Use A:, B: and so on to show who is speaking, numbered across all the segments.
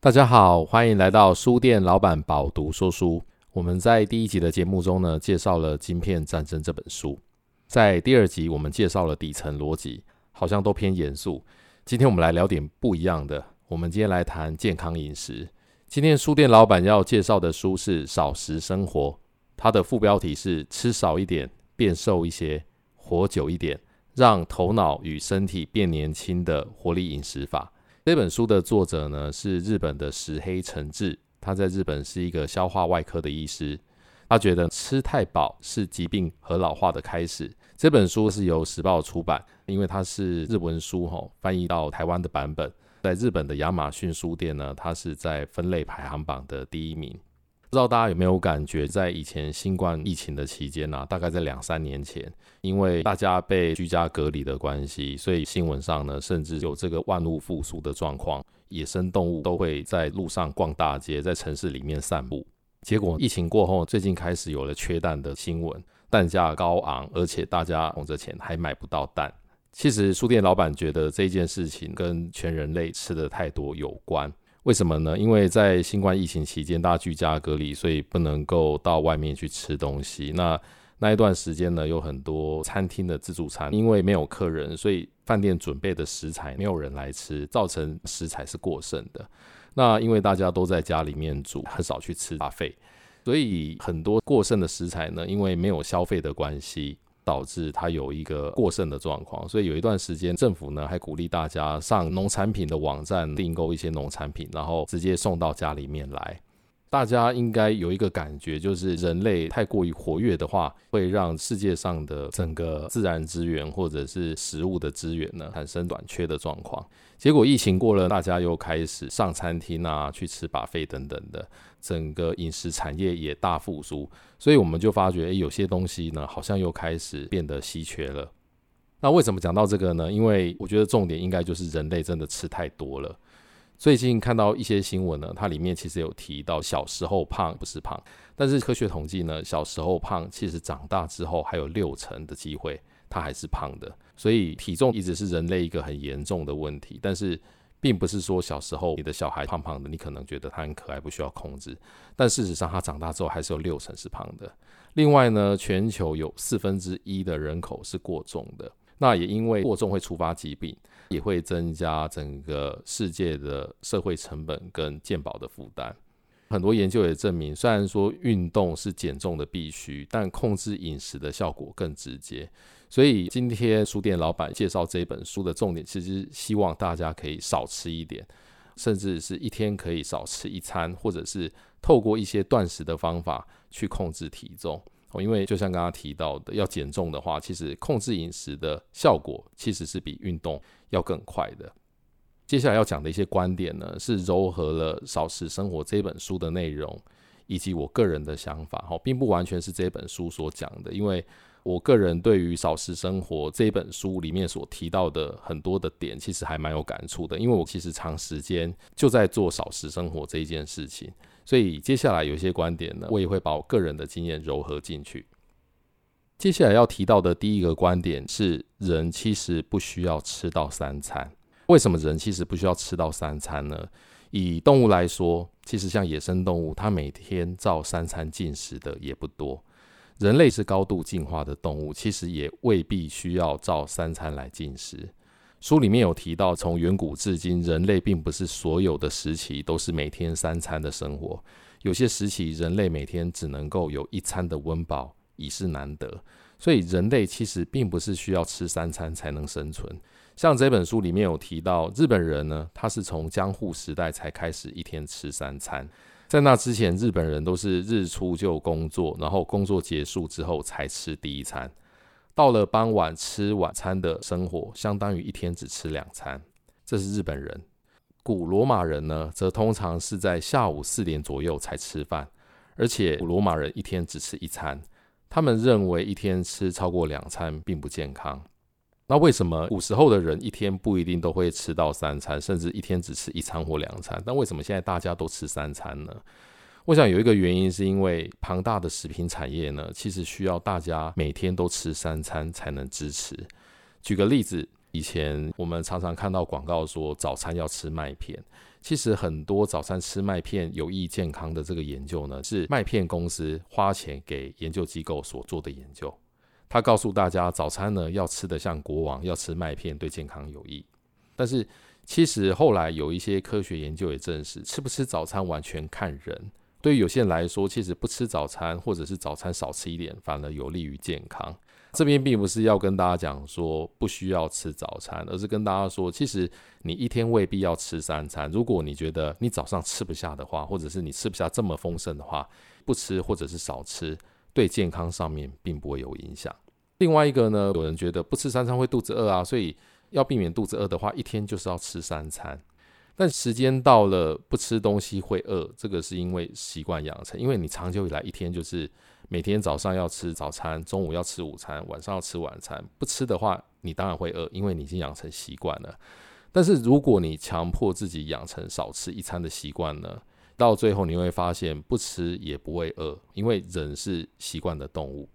A: 大家好，欢迎来到书店老板饱读说书。我们在第一集的节目中呢，介绍了《晶片战争》这本书。在第二集，我们介绍了底层逻辑，好像都偏严肃。今天我们来聊点不一样的。我们今天来谈健康饮食。今天书店老板要介绍的书是《少食生活》，它的副标题是“吃少一点，变瘦一些，活久一点，让头脑与身体变年轻的活力饮食法”。这本书的作者呢，是日本的石黑诚志，他在日本是一个消化外科的医师。他觉得吃太饱是疾病和老化的开始。这本书是由时报出版，因为它是日文书吼，翻译到台湾的版本，在日本的亚马逊书店呢，它是在分类排行榜的第一名。不知道大家有没有感觉，在以前新冠疫情的期间呢、大概在两三年前，因为大家被居家隔离的关系，所以新闻上呢，甚至有这个万物复苏的状况，野生动物都会在路上逛大街，在城市里面散步。结果疫情过后，最近开始有了缺蛋的新闻，蛋价高昂，而且大家捧着钱还买不到蛋。其实书店老板觉得这件事情跟全人类吃的太多有关。为什么呢？因为在新冠疫情期间，大家居家隔离，所以不能够到外面去吃东西。那那一段时间呢，有很多餐厅的自助餐，因为没有客人，所以饭店准备的食材没有人来吃，造成食材是过剩的。那因为大家都在家里面煮，很少去吃所以很多过剩的食材呢，因为没有消费的关系。导致它有一个过剩的状况，所以有一段时间，政府呢还鼓励大家上农产品的网站订购一些农产品，然后直接送到家里面来。大家应该有一个感觉，就是人类太过于活跃的话，会让世界上的整个自然资源或者是食物的资源呢产生短缺的状况。结果疫情过了，大家又开始上餐厅啊，去吃 buffet 等等的，整个饮食产业也大复苏。所以我们就发觉，诶，有些东西呢，好像又开始变得稀缺了。那为什么讲到这个呢？因为我觉得重点应该就是人类真的吃太多了。最近看到一些新闻呢，它里面其实有提到小时候胖不是胖，但是科学统计呢，小时候胖其实长大之后还有六成的机会它还是胖的，所以体重一直是人类一个很严重的问题。但是并不是说小时候你的小孩胖胖的，你可能觉得他很可爱不需要控制，但事实上他长大之后还是有六成是胖的。另外呢，全球有四分之一的人口是过重的。那也因为过重会触发疾病，也会增加整个世界的社会成本跟健保的负担。很多研究也证明，虽然说运动是减重的必须，但控制饮食的效果更直接。所以今天书店老板介绍这本书的重点，其实希望大家可以少吃一点，甚至是一天可以少吃一餐，或者是透过一些断食的方法去控制体重。哦，因为就像刚刚提到的，要减重的话，其实控制饮食的效果其实是比运动要更快的。接下来要讲的一些观点呢，是糅合了《少食生活》这本书的内容以及我个人的想法，哈，并不完全是这本书所讲的，因为我个人对于《少食生活》这本书里面所提到的很多的点，其实还蛮有感触的，因为我其实长时间就在做少食生活这一件事情。所以接下来有一些观点呢，我也会把我个人的经验糅合进去。接下来要提到的第一个观点是，人其实不需要吃到三餐。为什么人其实不需要吃到三餐呢？以动物来说，其实像野生动物，它每天照三餐进食的也不多。人类是高度进化的动物，其实也未必需要照三餐来进食。书里面有提到，从远古至今，人类并不是所有的时期都是每天三餐的生活。有些时期，人类每天只能够有一餐的温饱，已是难得。所以，人类其实并不是需要吃三餐才能生存。像这本书里面有提到，日本人呢，他是从江户时代才开始一天吃三餐。在那之前，日本人都是日出就工作，然后工作结束之后才吃第一餐。到了傍晚吃晚餐的生活，相当于一天只吃两餐。这是日本人。古罗马人呢，则通常是在下午四点左右才吃饭，而且古罗马人一天只吃一餐。他们认为一天吃超过两餐并不健康。那为什么古时候的人一天不一定都会吃到三餐，甚至一天只吃一餐或两餐？但为什么现在大家都吃三餐呢？我想有一个原因，是因为庞大的食品产业呢，其实需要大家每天都吃三餐才能支持。举个例子，以前我们常常看到广告说早餐要吃麦片，其实很多早餐吃麦片有益健康的这个研究呢，是麦片公司花钱给研究机构所做的研究。他告诉大家，早餐呢要吃得像国王，要吃麦片对健康有益。但是其实后来有一些科学研究也证实，吃不吃早餐完全看人。对于有些人来说，其实不吃早餐或者是早餐少吃一点，反而有利于健康。这边并不是要跟大家讲说不需要吃早餐，而是跟大家说，其实你一天未必要吃三餐。如果你觉得你早上吃不下的话，或者是你吃不下这么丰盛的话，不吃或者是少吃。对健康上面并不会有影响。另外一个呢，有人觉得不吃三餐会肚子饿啊，所以要避免肚子饿的话，一天就是要吃三餐。但时间到了不吃东西会饿，这个是因为习惯养成，因为你长久以来一天就是每天早上要吃早餐，中午要吃午餐，晚上要吃晚餐，不吃的话，你当然会饿，因为你已经养成习惯了。但是如果你强迫自己养成少吃一餐的习惯呢？到最后你会发现，不吃也不会饿，因为人是习惯的动物。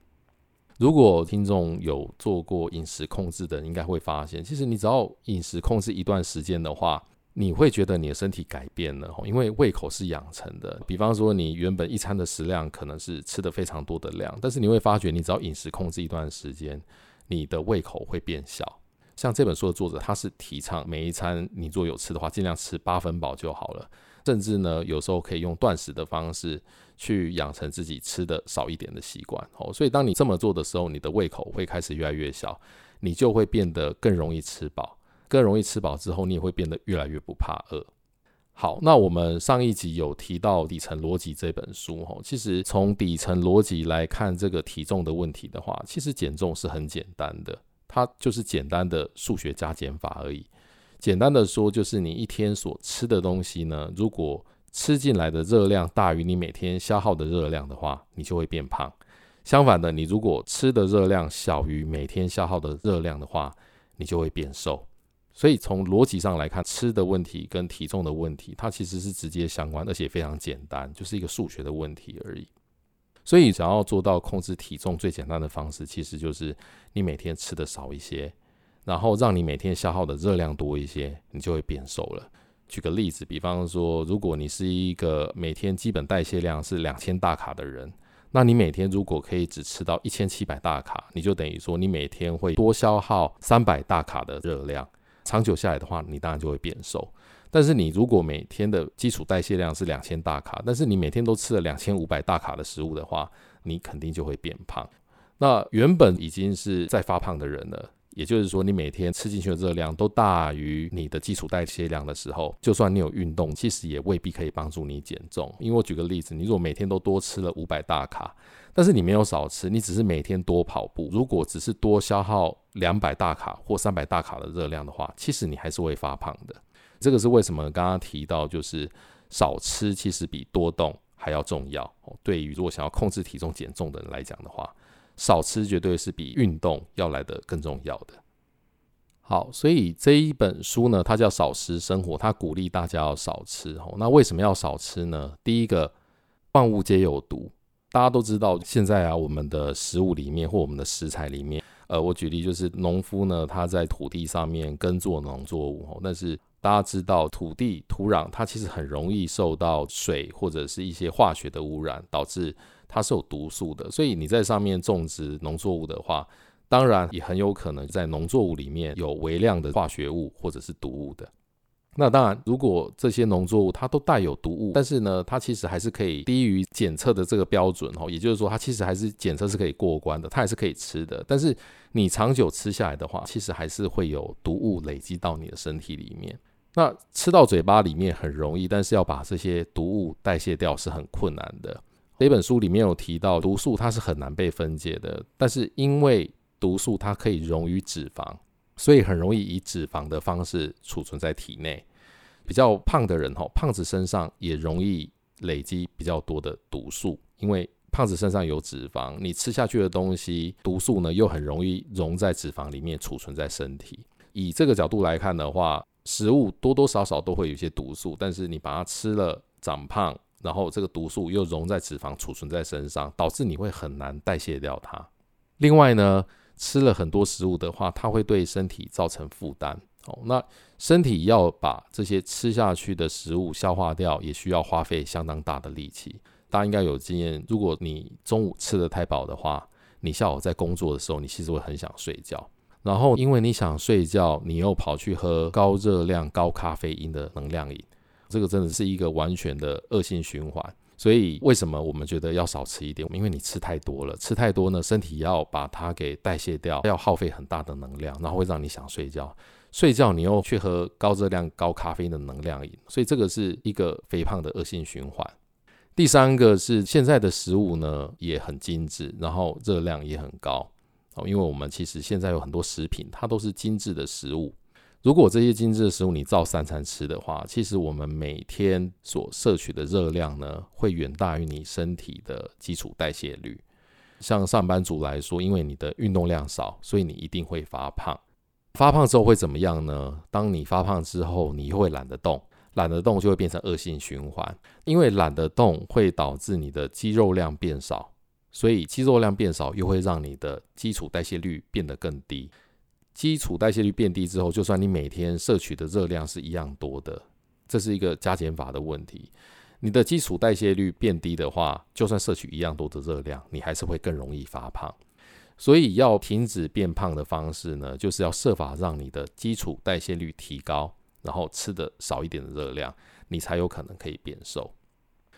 A: 如果听众有做过饮食控制的，应该会发现，其实你只要饮食控制一段时间的话，你会觉得你的身体改变了，因为胃口是养成的。比方说，你原本一餐的食量可能是吃的非常多的量，但是你会发觉，你只要饮食控制一段时间，你的胃口会变小。像这本书的作者，他是提倡每一餐你做有吃的话，尽量吃八分饱就好了。甚至呢，有时候可以用断食的方式去养成自己吃的少一点的习惯。哦，所以当你这么做的时候，你的胃口会开始越来越小，你就会变得更容易吃饱。更容易吃饱之后，你也会变得越来越不怕饿。好，那我们上一集有提到《底层逻辑》这本书。哦，其实从底层逻辑来看这个体重的问题的话，其实减重是很简单的，它就是简单的数学加减法而已。简单的说，就是你一天所吃的东西呢，如果吃进来的热量大于你每天消耗的热量的话，你就会变胖。相反的，你如果吃的热量小于每天消耗的热量的话，你就会变瘦。所以从逻辑上来看，吃的问题跟体重的问题，它其实是直接相关，而且非常简单，就是一个数学的问题而已。所以想要做到控制体重，最简单的方式，其实就是你每天吃的少一些。然后让你每天消耗的热量多一些，你就会变瘦了。举个例子，比方说，如果你是一个每天基本代谢量是两千大卡的人，那你每天如果可以只吃到一千七百大卡，你就等于说你每天会多消耗三百大卡的热量。长久下来的话，你当然就会变瘦。但是你如果每天的基础代谢量是两千大卡，但是你每天都吃了两千五百大卡的食物的话，你肯定就会变胖。那原本已经是在发胖的人了。也就是说，你每天吃进去的热量都大于你的基础代谢量的时候，就算你有运动，其实也未必可以帮助你减重。因为我举个例子，你如果每天都多吃了五百大卡，但是你没有少吃，你只是每天多跑步，如果只是多消耗两百大卡或三百大卡的热量的话，其实你还是会发胖的。这个是为什么？刚刚提到就是少吃其实比多动还要重要。对于如果想要控制体重减重的人来讲的话。少吃绝对是比运动要来的更重要的。好，所以这一本书呢，它叫《少食生活》，它鼓励大家要少吃。哦那为什么要少吃呢？第一个，万物皆有毒。大家都知道，现在啊，我们的食物里面或我们的食材里面，呃，我举例就是农夫呢，他在土地上面耕作农作物，哦但是大家知道，土地土壤它其实很容易受到水或者是一些化学的污染，导致。它是有毒素的，所以你在上面种植农作物的话，当然也很有可能在农作物里面有微量的化学物或者是毒物的。那当然，如果这些农作物它都带有毒物，但是呢，它其实还是可以低于检测的这个标准哦，也就是说，它其实还是检测是可以过关的，它还是可以吃的。但是你长久吃下来的话，其实还是会有毒物累积到你的身体里面。那吃到嘴巴里面很容易，但是要把这些毒物代谢掉是很困难的。这本书里面有提到，毒素它是很难被分解的，但是因为毒素它可以溶于脂肪，所以很容易以脂肪的方式储存在体内。比较胖的人哈，胖子身上也容易累积比较多的毒素，因为胖子身上有脂肪，你吃下去的东西毒素呢又很容易溶在脂肪里面储存在身体。以这个角度来看的话，食物多多少少都会有一些毒素，但是你把它吃了长胖。然后这个毒素又溶在脂肪，储存在身上，导致你会很难代谢掉它。另外呢，吃了很多食物的话，它会对身体造成负担。哦，那身体要把这些吃下去的食物消化掉，也需要花费相当大的力气。大家应该有经验，如果你中午吃得太饱的话，你下午在工作的时候，你其实会很想睡觉。然后因为你想睡觉，你又跑去喝高热量、高咖啡因的能量饮，这个真的是一个完全的恶性循环。所以为什么我们觉得要少吃一点？因为你吃太多了，吃太多呢，身体要把它给代谢掉，要耗费很大的能量，然后会让你想睡觉。睡觉你又去喝高热量、高咖啡的能量饮，所以这个是一个肥胖的恶性循环。第三个是现在的食物呢也很精致，然后热量也很高哦，因为我们其实现在有很多食品，它都是精致的食物。如果这些精致的食物你照三餐吃的话，其实我们每天所摄取的热量呢，会远大于你身体的基础代谢率。像上班族来说，因为你的运动量少，所以你一定会发胖。发胖之后会怎么样呢？当你发胖之后，你又会懒得动，懒得动就会变成恶性循环。因为懒得动会导致你的肌肉量变少，所以肌肉量变少又会让你的基础代谢率变得更低。基础代谢率变低之后，就算你每天摄取的热量是一样多的，这是一个加减法的问题。你的基础代谢率变低的话，就算摄取一样多的热量，你还是会更容易发胖。所以要停止变胖的方式呢，就是要设法让你的基础代谢率提高，然后吃的少一点的热量，你才有可能可以变瘦。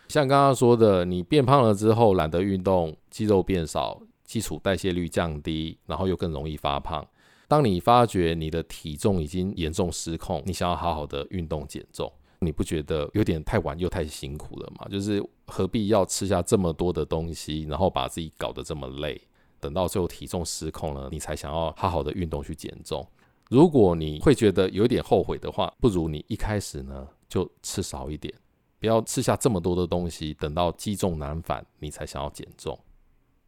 A: 像刚刚说的，你变胖了之后懒得运动，肌肉变少，基础代谢率降低，然后又更容易发胖。当你发觉你的体重已经严重失控，你想要好好的运动减重，你不觉得有点太晚又太辛苦了吗？就是何必要吃下这么多的东西，然后把自己搞得这么累？等到最后体重失控了，你才想要好好的运动去减重。如果你会觉得有点后悔的话，不如你一开始呢就吃少一点，不要吃下这么多的东西，等到积重难返，你才想要减重。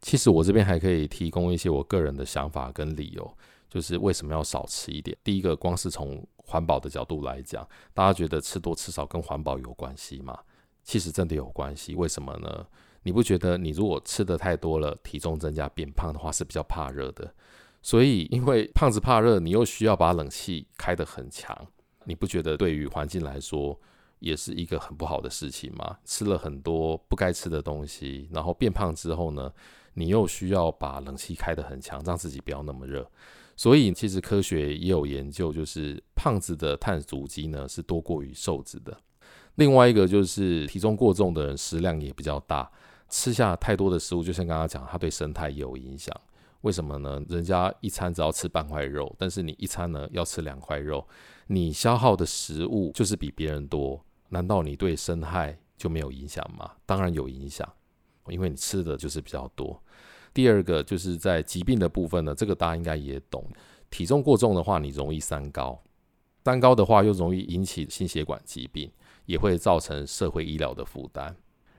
A: 其实我这边还可以提供一些我个人的想法跟理由，就是为什么要少吃一点。第一个，光是从环保的角度来讲，大家觉得吃多吃少跟环保有关系吗？其实真的有关系。为什么呢？你不觉得你如果吃的太多了，体重增加变胖的话是比较怕热的？所以因为胖子怕热，你又需要把冷气开得很强，你不觉得对于环境来说也是一个很不好的事情吗？吃了很多不该吃的东西，然后变胖之后呢，你又需要把冷气开得很强，让自己不要那么热。所以其实科学也有研究，就是胖子的碳足迹呢是多过于瘦子的。另外一个就是体重过重的人食量也比较大。吃下太多的食物，就像刚刚讲，它对生态也有影响。为什么呢？人家一餐只要吃半块肉，但是你一餐呢要吃两块肉，你消耗的食物就是比别人多。难道你对生态就没有影响吗？当然有影响，因为你吃的就是比较多。第二个就是在疾病的部分呢，这个大家应该也懂。体重过重的话，你容易三高，三高的话又容易引起心血管疾病，也会造成社会医疗的负担。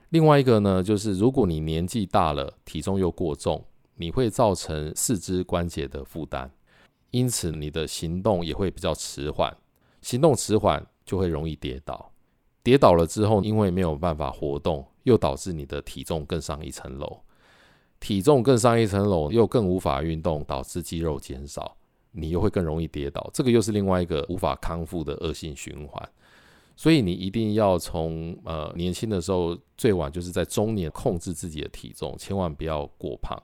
A: 另外一个呢，就是如果你年纪大了，体重又过重，你会造成四肢关节的负担，因此你的行动也会比较迟缓，行动迟缓就会容易跌倒，跌倒了之后，因为没有办法活动，又导致你的体重更上一层楼，体重更上一层楼，又更无法运动，导致肌肉减少，你又会更容易跌倒，这个又是另外一个无法康复的恶性循环。所以你一定要从呃年轻的时候，最晚就是在中年控制自己的体重，千万不要过胖，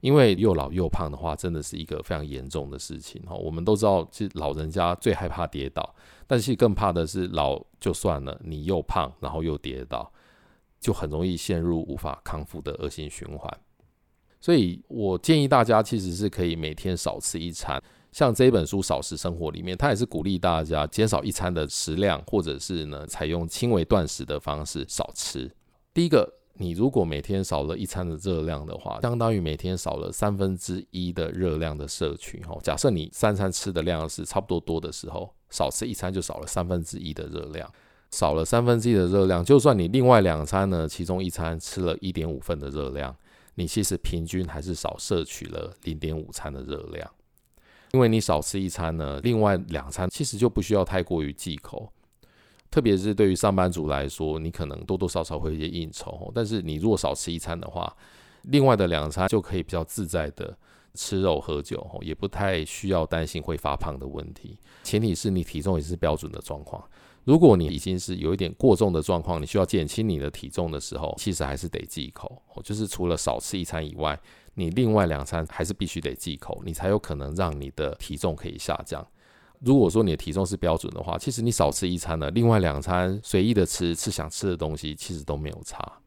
A: 因为又老又胖的话，真的是一个非常严重的事情哈。我们都知道，其实老人家最害怕跌倒，但是更怕的是老就算了，你又胖然后又跌倒，就很容易陷入无法康复的恶性循环。所以我建议大家其实是可以每天少吃一餐。像这本书《少食生活》里面，它也是鼓励大家减少一餐的食量，或者是呢采用轻微断食的方式少吃。第一个，你如果每天少了一餐的热量的话，相当于每天少了三分之一的热量的摄取。哈，假设你三餐吃的量是差不多多的时候，少吃一餐就少了三分之一的热量，少了三分之一的热量，就算你另外两餐呢，其中一餐吃了一点五份的热量，你其实平均还是少摄取了零点五餐的热量。因为你少吃一餐呢，另外两餐其实就不需要太过于忌口，特别是对于上班族来说，你可能多多少少会有一些应酬，但是你如果少吃一餐的话，另外的两餐就可以比较自在的吃肉喝酒，也不太需要担心会发胖的问题。前提是你体重也是标准的状况。如果你已经是有一点过重的状况，你需要减轻你的体重的时候，其实还是得忌口。就是除了少吃一餐以外，你另外两餐还是必须得忌口，你才有可能让你的体重可以下降。如果说你的体重是标准的话，其实你少吃一餐呢，另外两餐随意的吃，吃想吃的东西，其实都没有差。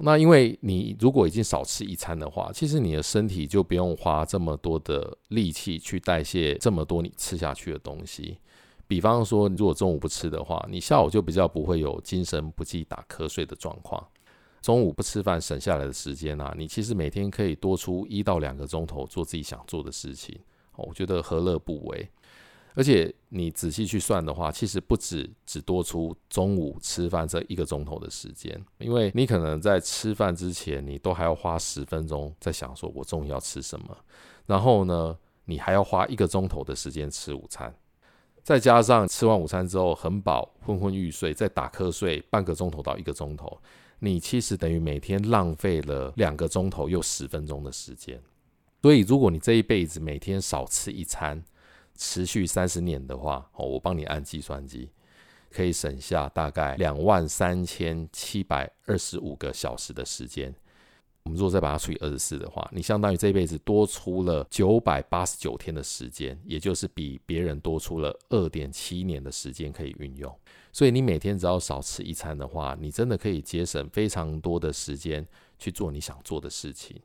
A: 那因为你如果已经少吃一餐的话，其实你的身体就不用花这么多的力气去代谢这么多你吃下去的东西。比方说，如果中午不吃的话，你下午就比较不会有精神不济、打瞌睡的状况。中午不吃饭省下来的时间啊，你其实每天可以多出一到两个钟头做自己想做的事情。我觉得何乐不为？而且你仔细去算的话，其实不止只多出中午吃饭这一个钟头的时间，因为你可能在吃饭之前，你都还要花十分钟在想说我中午要吃什么，然后呢，你还要花一个钟头的时间吃午餐。再加上吃完午餐之后很饱，昏昏欲睡，再打瞌睡半个钟头到一个钟头，你其实等于每天浪费了两个钟头又十分钟的时间。所以，如果你这一辈子每天少吃一餐，持续三十年的话，我帮你按计算机，可以省下大概两万三千七百二十五个小时的时间。我们如果再把它除以二十四的话，你相当于这辈子多出了九百八十九天的时间，也就是比别人多出了二点七年的时间可以运用。所以你每天只要少吃一餐的话，你真的可以节省非常多的时间去做你想做的事情。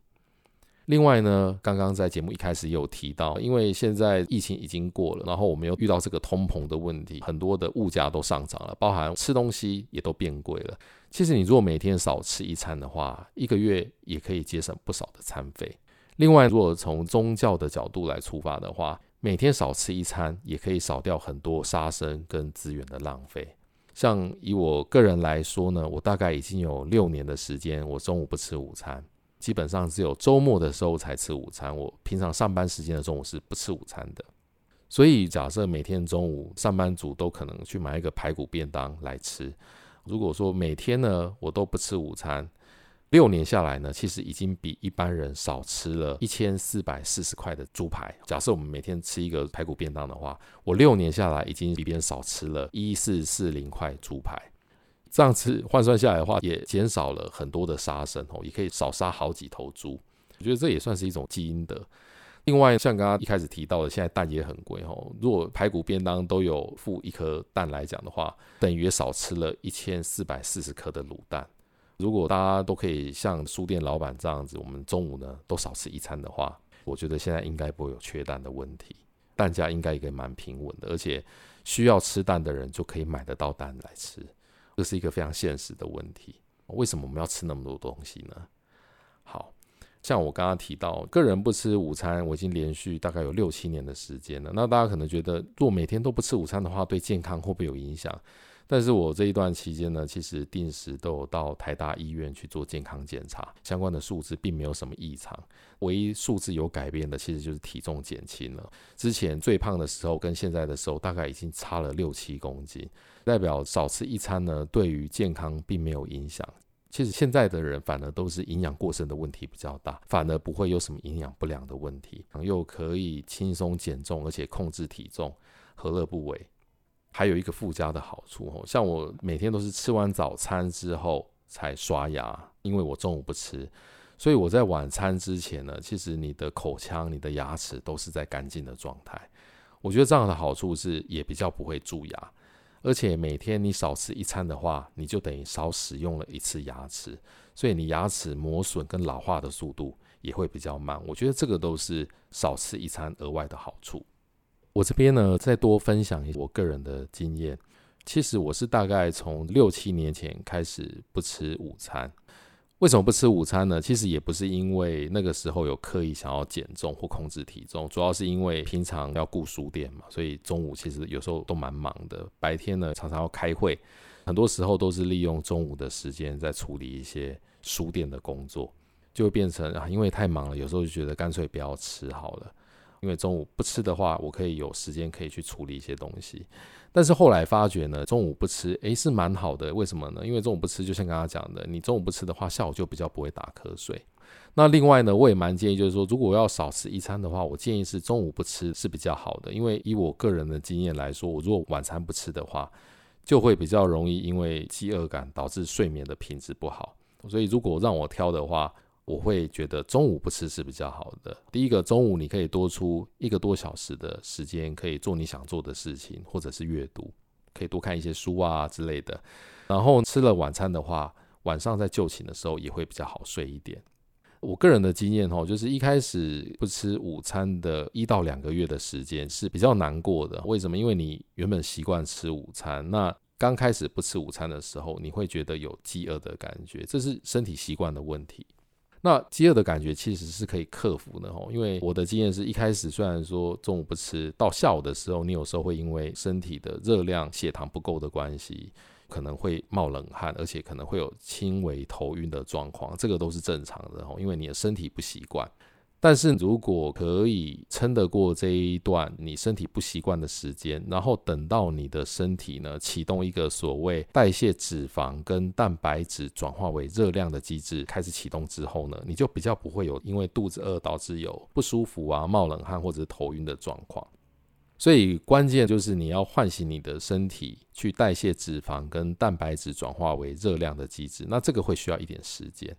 A: 另外呢，刚刚在节目一开始也有提到，因为现在疫情已经过了，然后我们又遇到这个通膨的问题，很多的物价都上涨了，包含吃东西也都变贵了。其实你如果每天少吃一餐的话，一个月也可以节省不少的餐费。另外，如果从宗教的角度来出发的话，每天少吃一餐也可以少掉很多杀生跟资源的浪费。像以我个人来说呢，我大概已经有六年的时间，我中午不吃午餐。基本上只有周末的时候才吃午餐，我平常上班时间的中午是不吃午餐的。所以假设每天中午上班族都可能去买一个排骨便当来吃。如果说每天呢我都不吃午餐，六年下来呢，其实已经比一般人少吃了一千四百四十块的猪排。假设我们每天吃一个排骨便当的话，我六年下来已经比别人少吃了一四四零块猪排。这样子换算下来的话，也减少了很多的杀生哦，也可以少杀好几头猪。我觉得这也算是一种积阴德。另外，像刚刚一开始提到的，现在蛋也很贵哦。如果排骨便当都有付一颗蛋来讲的话，等于少吃了一千四百四十颗的卤蛋。如果大家都可以像书店老板这样子，我们中午呢都少吃一餐的话，我觉得现在应该不会有缺蛋的问题，蛋价应该也蛮平稳的，而且需要吃蛋的人就可以买得到蛋来吃。这是一个非常现实的问题。为什么我们要吃那么多东西呢？好，像我刚刚提到，个人不吃午餐，我已经连续大概有六七年的时间了。那大家可能觉得，如果每天都不吃午餐的话，对健康会不会有影响？但是我这一段期间呢，其实定时都有到台大医院去做健康检查，相关的数字并没有什么异常。唯一数字有改变的，其实就是体重减轻了。之前最胖的时候跟现在的时候，大概已经差了六七公斤，代表少吃一餐呢，对于健康并没有影响。其实现在的人反而都是营养过剩的问题比较大，反而不会有什么营养不良的问题，又可以轻松减重，而且控制体重，何乐不为？还有一个附加的好处，像我每天都是吃完早餐之后才刷牙，因为我中午不吃，所以我在晚餐之前呢，其实你的口腔、你的牙齿都是在干净的状态。我觉得这样的好处是也比较不会蛀牙，而且每天你少吃一餐的话，你就等于少使用了一次牙齿，所以你牙齿磨损跟老化的速度也会比较慢。我觉得这个都是少吃一餐额外的好处。我这边呢，再多分享一下我个人的经验。其实我是大概从六七年前开始不吃午餐。为什么不吃午餐呢？其实也不是因为那个时候有刻意想要减重或控制体重，主要是因为平常要顾书店嘛，所以中午其实有时候都蛮忙的。白天呢，常常要开会，很多时候都是利用中午的时间在处理一些书店的工作，就会变成啊，因为太忙了，有时候就觉得干脆不要吃好了。因为中午不吃的话，我可以有时间可以去处理一些东西。但是后来发觉呢，中午不吃，诶，是蛮好的。为什么呢？因为中午不吃，就像刚刚讲的，你中午不吃的话，下午就比较不会打瞌睡。那另外呢，我也蛮建议，就是说，如果要少吃一餐的话，我建议是中午不吃是比较好的，因为以我个人的经验来说，我如果晚餐不吃的话，就会比较容易因为饥饿感导致睡眠的品质不好。所以如果让我挑的话，我会觉得中午不吃是比较好的。第一个，中午你可以多出一个多小时的时间，可以做你想做的事情，或者是阅读，可以多看一些书啊之类的。然后吃了晚餐的话，晚上在就寝的时候也会比较好睡一点。我个人的经验哦，就是一开始不吃午餐的一到两个月的时间是比较难过的。为什么？因为你原本习惯吃午餐，那刚开始不吃午餐的时候，你会觉得有饥饿的感觉，这是身体习惯的问题。那饥饿的感觉其实是可以克服的哦，因为我的经验是一开始虽然说中午不吃，到下午的时候，你有时候会因为身体的热量、血糖不够的关系。可能会冒冷汗，而且可能会有轻微头晕的状况，这个都是正常的哦，因为你的身体不习惯。但是如果可以撑得过这一段你身体不习惯的时间，然后等到你的身体呢启动一个所谓代谢脂肪跟蛋白质转化为热量的机制开始启动之后呢，你就比较不会有因为肚子饿导致有不舒服啊、冒冷汗或者头晕的状况。所以关键就是你要唤醒你的身体去代谢脂肪跟蛋白质转化为热量的机制，那这个会需要一点时间。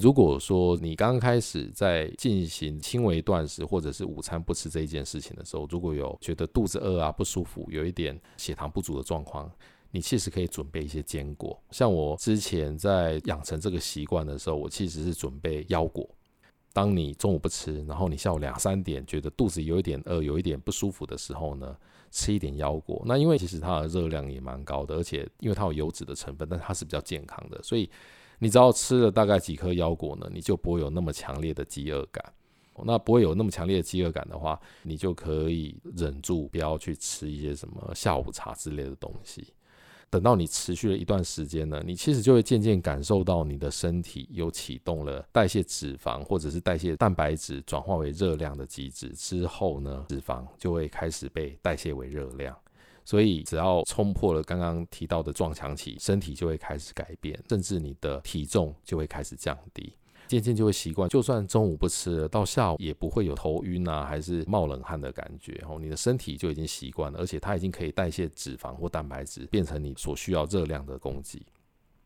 A: 如果说你刚开始在进行轻微断食或者是午餐不吃这一件事情的时候，如果有觉得肚子饿啊不舒服，有一点血糖不足的状况，你其实可以准备一些坚果。像我之前在养成这个习惯的时候，我其实是准备腰果。当你中午不吃，然后你下午两三点觉得肚子有一点饿、有一点不舒服的时候呢，吃一点腰果。那因为其实它的热量也蛮高的，而且因为它有油脂的成分，但它是比较健康的，所以你只要吃了大概几颗腰果呢，你就不会有那么强烈的饥饿感。那不会有那么强烈的饥饿感的话，你就可以忍住不要去吃一些什么下午茶之类的东西。等到你持续了一段时间呢，你其实就会渐渐感受到你的身体有启动了代谢脂肪或者是代谢蛋白质转化为热量的机制之后呢，脂肪就会开始被代谢为热量。所以只要冲破了刚刚提到的撞墙期，身体就会开始改变，甚至你的体重就会开始降低。渐渐就会习惯，就算中午不吃了，到下午也不会有头晕啊，还是冒冷汗的感觉。哦，你的身体就已经习惯了，而且它已经可以代谢脂肪或蛋白质，变成你所需要热量的供给。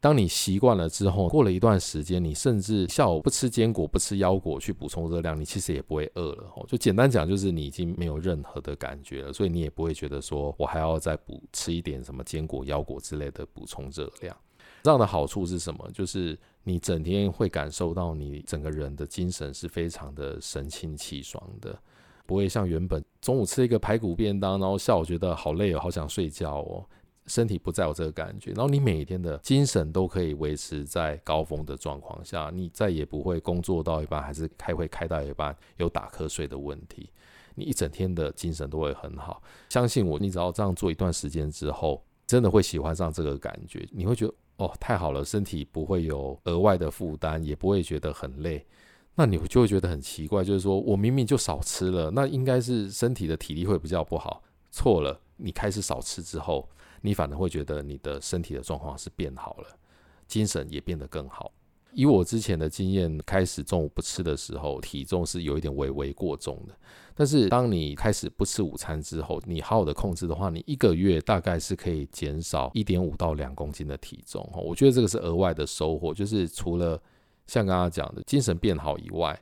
A: 当你习惯了之后，过了一段时间，你甚至下午不吃坚果、不吃腰果去补充热量，你其实也不会饿了。哦，就简单讲，就是你已经没有任何的感觉了，所以你也不会觉得说我还要再补吃一点什么坚果、腰果之类的补充热量。这样的好处是什么？就是你整天会感受到你整个人的精神是非常的神清气爽的，不会像原本中午吃一个排骨便当，然后下午觉得好累哦，好想睡觉哦，身体不再有这个感觉。然后你每天的精神都可以维持在高峰的状况下，你再也不会工作到一半还是开会开到一半有打瞌睡的问题，你一整天的精神都会很好。相信我，你只要这样做一段时间之后，真的会喜欢上这个感觉，你会觉得。哦，太好了，身体不会有额外的负担，也不会觉得很累。那你就会觉得很奇怪，就是说我明明就少吃了，那应该是身体的体力会比较不好。错了，你开始少吃之后，你反而会觉得你的身体的状况是变好了，精神也变得更好。以我之前的经验，开始中午不吃的时候，体重是有一点微微过重的。但是当你开始不吃午餐之后，你好好的控制的话，你一个月大概是可以减少一点五到两公斤的体重。我觉得这个是额外的收获，就是除了像刚刚讲的精神变好以外，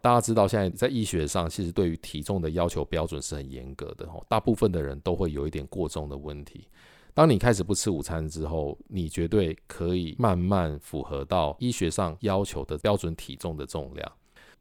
A: 大家知道现在在医学上，其实对于体重的要求标准是很严格的。大部分的人都会有一点过重的问题。当你开始不吃午餐之后，你绝对可以慢慢符合到医学上要求的标准体重的重量。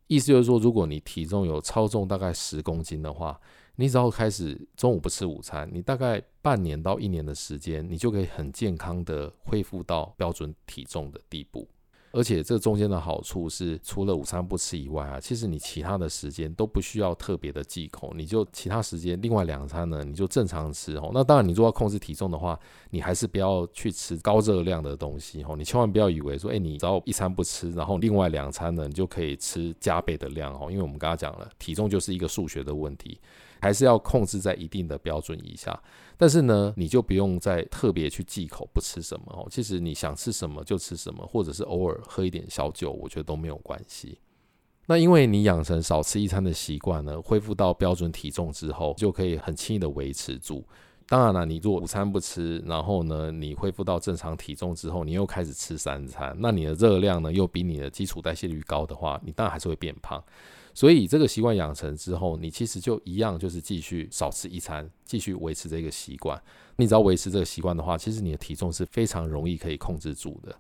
A: 意思就是说，如果你体重有超重大概十公斤的话，你只要开始中午不吃午餐，你大概半年到一年的时间，你就可以很健康的恢复到标准体重的地步。而且这中间的好处是，除了午餐不吃以外啊，其实你其他的时间都不需要特别的忌口，你就其他时间另外两餐呢，你就正常吃哦。那当然，你如果要控制体重的话，你还是不要去吃高热量的东西哦。你千万不要以为说，哎，你只要一餐不吃，然后另外两餐呢，你就可以吃加倍的量哦。因为我们刚刚讲了，体重就是一个数学的问题，还是要控制在一定的标准以下。但是呢，你就不用再特别去忌口不吃什么哦。其实你想吃什么就吃什么，或者是偶尔喝一点小酒，我觉得都没有关系。那因为你养成少吃一餐的习惯呢，恢复到标准体重之后，就可以很轻易的维持住。当然了，你如果午餐不吃，然后呢，你恢复到正常体重之后，你又开始吃三餐，那你的热量呢又比你的基础代谢率高的话，你当然还是会变胖。所以这个习惯养成之后，你其实就一样，就是继续少吃一餐，继续维持这个习惯。你只要维持这个习惯的话，其实你的体重是非常容易可以控制住的。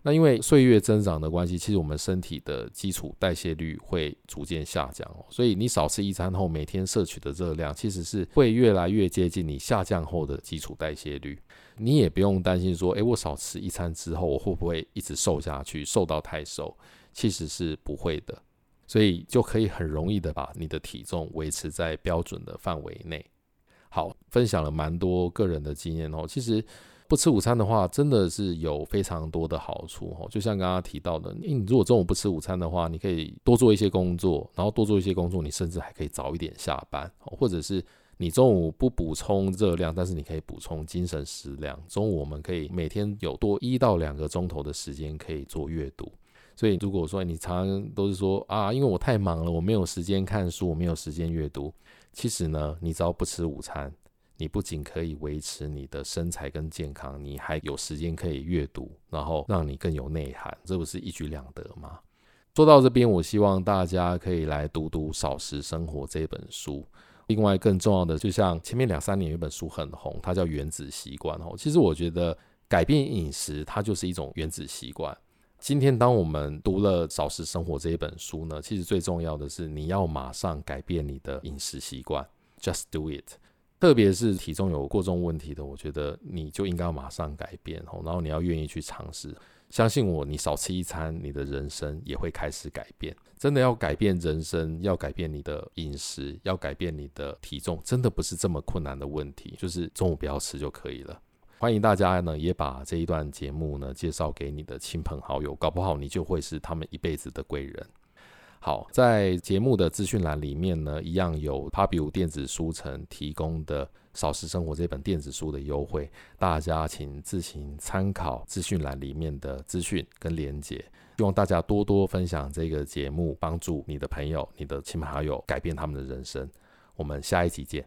A: 那因为岁月增长的关系，其实我们身体的基础代谢率会逐渐下降哦，所以你少吃一餐后，每天摄取的热量其实是会越来越接近你下降后的基础代谢率。你也不用担心说，诶，我少吃一餐之后，我会不会一直瘦下去，瘦到太瘦？其实是不会的，所以就可以很容易的把你的体重维持在标准的范围内。好，分享了蛮多个人的经验哦，其实。不吃午餐的话，真的是有非常多的好处哦。就像刚刚提到的，你如果中午不吃午餐的话，你可以多做一些工作，然后多做一些工作，你甚至还可以早一点下班，或者是你中午不补充热量，但是你可以补充精神食粮。中午我们可以每天有多一到两个钟头的时间可以做阅读。所以如果说你常常都是说啊，因为我太忙了，我没有时间看书，我没有时间阅读，其实呢，你只要不吃午餐。你不仅可以维持你的身材跟健康，你还有时间可以阅读，然后让你更有内涵，这不是一举两得吗？说到这边，我希望大家可以来读读《少食生活》这本书。另外，更重要的，就像前面两三年有一本书很红，它叫《原子习惯》哦。其实我觉得改变饮食，它就是一种原子习惯。今天当我们读了《少食生活》这一本书呢，其实最重要的是你要马上改变你的饮食习惯，Just do it。特别是体重有过重问题的，我觉得你就应该马上改变，然后你要愿意去尝试。相信我，你少吃一餐，你的人生也会开始改变。真的要改变人生，要改变你的饮食，要改变你的体重，真的不是这么困难的问题，就是中午不要吃就可以了。欢迎大家呢，也把这一段节目呢介绍给你的亲朋好友，搞不好你就会是他们一辈子的贵人。好，在节目的资讯栏里面呢，一样有 Pubu 电子书城提供的《少食生活》这本电子书的优惠，大家请自行参考资讯栏里面的资讯跟连结。希望大家多多分享这个节目，帮助你的朋友、你的亲朋好友改变他们的人生。我们下一集见。